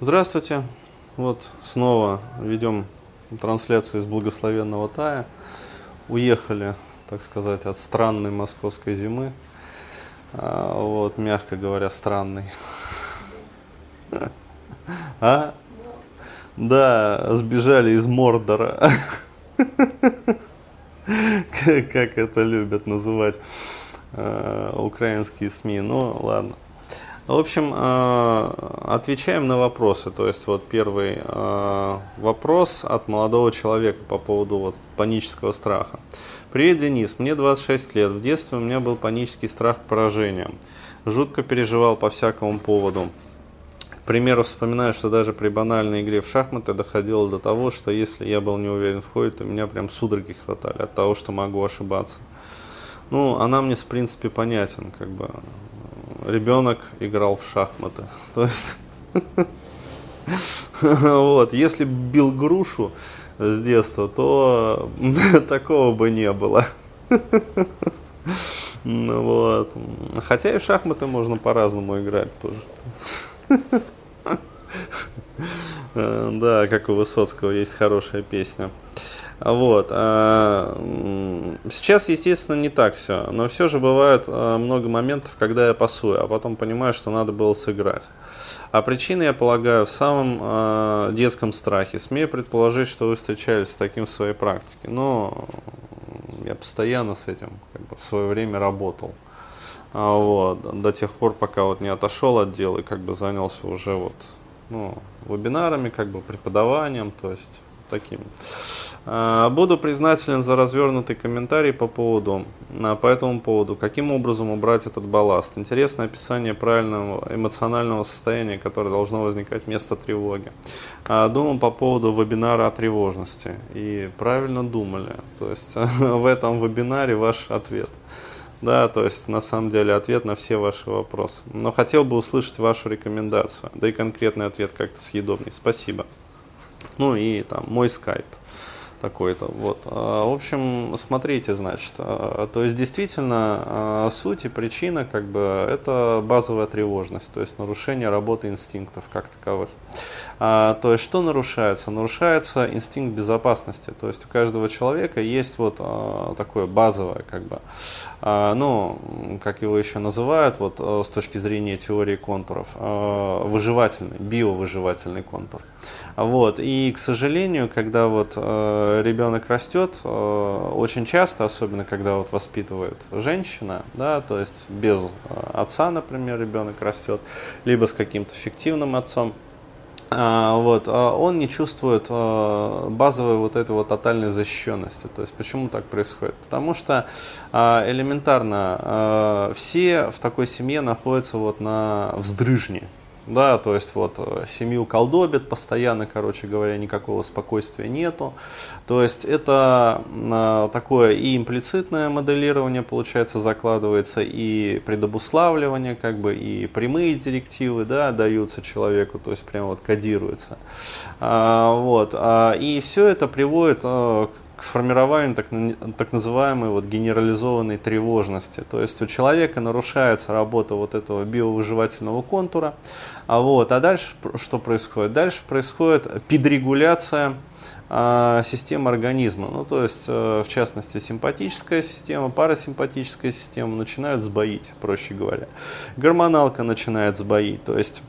Здравствуйте. Вот снова ведем трансляцию из благословенного Тая. Уехали, так сказать, от странной московской зимы. А, вот, мягко говоря, странной. А? Да, сбежали из Мордора. Как это любят называть э, украинские СМИ. Ну, ладно. В общем, э, отвечаем на вопросы. То есть вот первый э, вопрос от молодого человека по поводу вот панического страха. Привет, Денис. Мне 26 лет. В детстве у меня был панический страх поражения. Жутко переживал по всякому поводу. К примеру, вспоминаю, что даже при банальной игре в шахматы доходило до того, что если я был не уверен в ходе, то меня прям судороги хватали от того, что могу ошибаться. Ну, она мне, в принципе, понятен, как бы ребенок играл в шахматы. То есть, вот, если бил грушу с детства, то такого бы не было. Вот. Хотя и в шахматы можно по-разному играть тоже. Да, как у Высоцкого есть хорошая песня. Вот. А, сейчас, естественно, не так все, но все же бывает а, много моментов, когда я пасую, а потом понимаю, что надо было сыграть. А причина, я полагаю, в самом э, детском страхе. Смею предположить, что вы встречались с таким в своей практике. Но я постоянно с этим как бы, в свое время работал. А, вот, до тех пор, пока вот не отошел от дела и как бы занялся уже вот, ну, вебинарами, как бы преподаванием, то есть таким. А, буду признателен за развернутый комментарий по поводу, а, по этому поводу, каким образом убрать этот балласт. Интересное описание правильного эмоционального состояния, которое должно возникать вместо тревоги. А, думал по поводу вебинара о тревожности. И правильно думали. То есть в этом вебинаре ваш ответ. Да, то есть на самом деле ответ на все ваши вопросы. Но хотел бы услышать вашу рекомендацию, да и конкретный ответ как-то съедобней. Спасибо. Ну и там мой скайп такой-то. Вот. А, в общем, смотрите, значит, а, то есть действительно а, суть и причина как бы это базовая тревожность, то есть нарушение работы инстинктов как таковых. А, то есть что нарушается? Нарушается инстинкт безопасности. То есть у каждого человека есть вот а, такое базовое, как бы, а, ну, как его еще называют, вот с точки зрения теории контуров, выживательный, биовыживательный контур. Вот. И, к сожалению, когда вот ребенок растет, очень часто, особенно когда вот воспитывает женщина, да, то есть без отца, например, ребенок растет, либо с каким-то фиктивным отцом, вот, а он не чувствует а, базовой вот этой вот тотальной защищенности. То есть почему так происходит? Потому что элементарно все в такой семье находятся вот на вздрыжне да, то есть вот э, семью колдобит постоянно, короче говоря, никакого спокойствия нету. То есть это э, такое и имплицитное моделирование, получается, закладывается, и предобуславливание, как бы, и прямые директивы, да, даются человеку, то есть прямо вот кодируется. А, вот, а, и все это приводит э, к формированию так, так называемой вот генерализованной тревожности. То есть у человека нарушается работа вот этого биовыживательного контура, а, вот, а дальше что происходит? Дальше происходит подрегуляция а, системы организма. Ну, то есть, э, в частности, симпатическая система, парасимпатическая система начинают сбоить, проще говоря. Гормоналка начинает сбоить. То есть,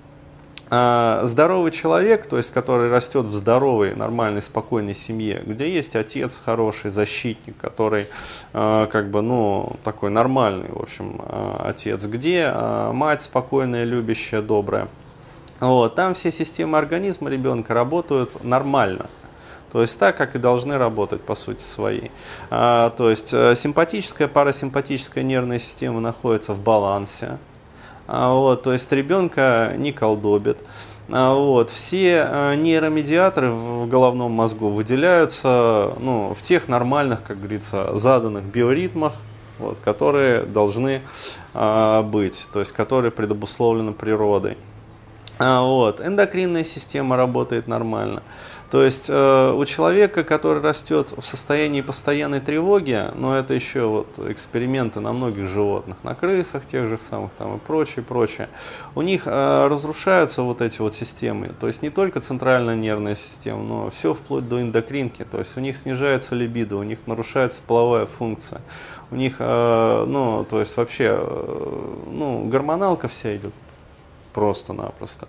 а, здоровый человек, то есть который растет в здоровой, нормальной, спокойной семье, где есть отец хороший, защитник, который а, как бы, ну, такой нормальный, в общем, отец, где мать спокойная, любящая, добрая, вот, там все системы организма ребенка работают нормально. То есть так, как и должны работать, по сути, свои. А, то есть э, симпатическая, парасимпатическая нервная система находится в балансе. А, вот, то есть ребенка не колдобит. А, вот, все э, нейромедиаторы в головном мозгу выделяются ну, в тех нормальных, как говорится, заданных биоритмах, вот, которые должны а, быть, то есть которые предобусловлены природой. Вот. Эндокринная система работает нормально. То есть э, у человека, который растет в состоянии постоянной тревоги, но это еще вот эксперименты на многих животных, на крысах тех же самых там и прочее, прочее, у них э, разрушаются вот эти вот системы. То есть не только центральная нервная система, но все вплоть до эндокринки. То есть у них снижается либидо, у них нарушается половая функция. У них, э, ну, то есть вообще, э, ну, гормоналка вся идет просто-напросто.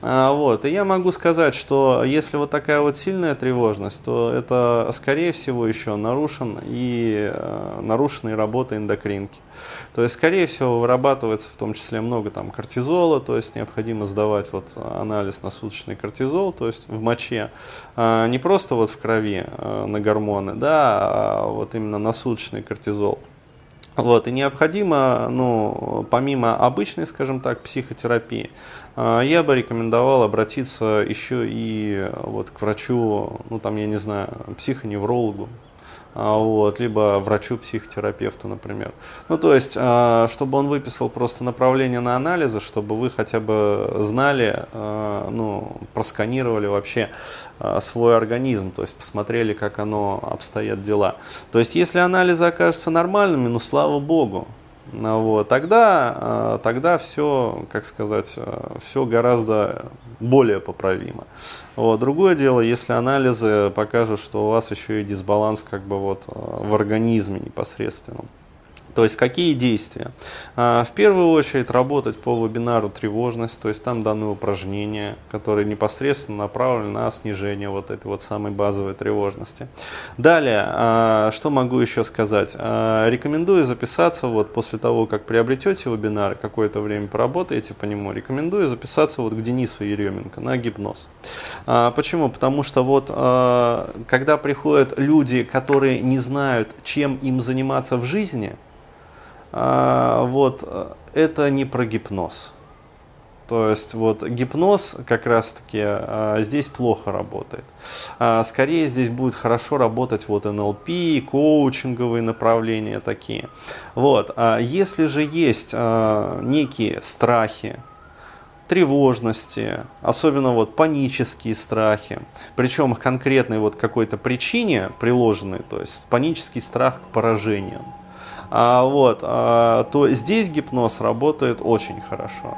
А, вот. И я могу сказать, что если вот такая вот сильная тревожность, то это, скорее всего, еще нарушен и э, нарушена работа эндокринки. То есть, скорее всего, вырабатывается в том числе много там кортизола, то есть необходимо сдавать вот анализ на суточный кортизол, то есть в моче, а, не просто вот в крови а, на гормоны, да, а вот именно на суточный кортизол. Вот, и необходимо, ну, помимо обычной, скажем так, психотерапии, а, я бы рекомендовал обратиться еще и вот к врачу, ну там, я не знаю, психоневрологу, вот, либо врачу-психотерапевту, например. Ну, то есть, а, чтобы он выписал просто направление на анализы, чтобы вы хотя бы знали, а, ну, просканировали вообще свой организм, то есть посмотрели, как оно обстоят дела. То есть, если анализы окажутся нормальными, ну, слава богу, вот, тогда, а, тогда все, как сказать, а, все гораздо более поправимо. Вот. Другое дело, если анализы покажут, что у вас еще и дисбаланс как бы вот а, в организме непосредственно. То есть какие действия? А, в первую очередь работать по вебинару тревожность, то есть там даны упражнения, которые непосредственно направлены на снижение вот этой вот самой базовой тревожности. Далее, а, что могу еще сказать? А, рекомендую записаться вот после того, как приобретете вебинар, какое-то время поработаете по нему, рекомендую записаться вот к Денису Еременко на гипноз. Почему? Потому что вот когда приходят люди, которые не знают, чем им заниматься в жизни, вот, это не про гипноз. То есть вот гипноз как раз-таки а, здесь плохо работает. А, скорее здесь будет хорошо работать вот НЛП, коучинговые направления такие. Вот. А если же есть а, некие страхи, тревожности, особенно вот панические страхи, причем конкретной вот какой-то причине приложенной, то есть панический страх к поражению – а, вот, а, то здесь гипноз работает очень хорошо.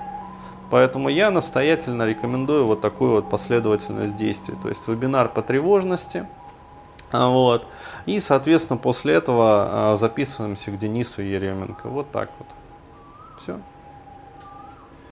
Поэтому я настоятельно рекомендую вот такую вот последовательность действий. То есть вебинар по тревожности. А, вот. И, соответственно, после этого а, записываемся к Денису Еременко. Вот так вот. Все.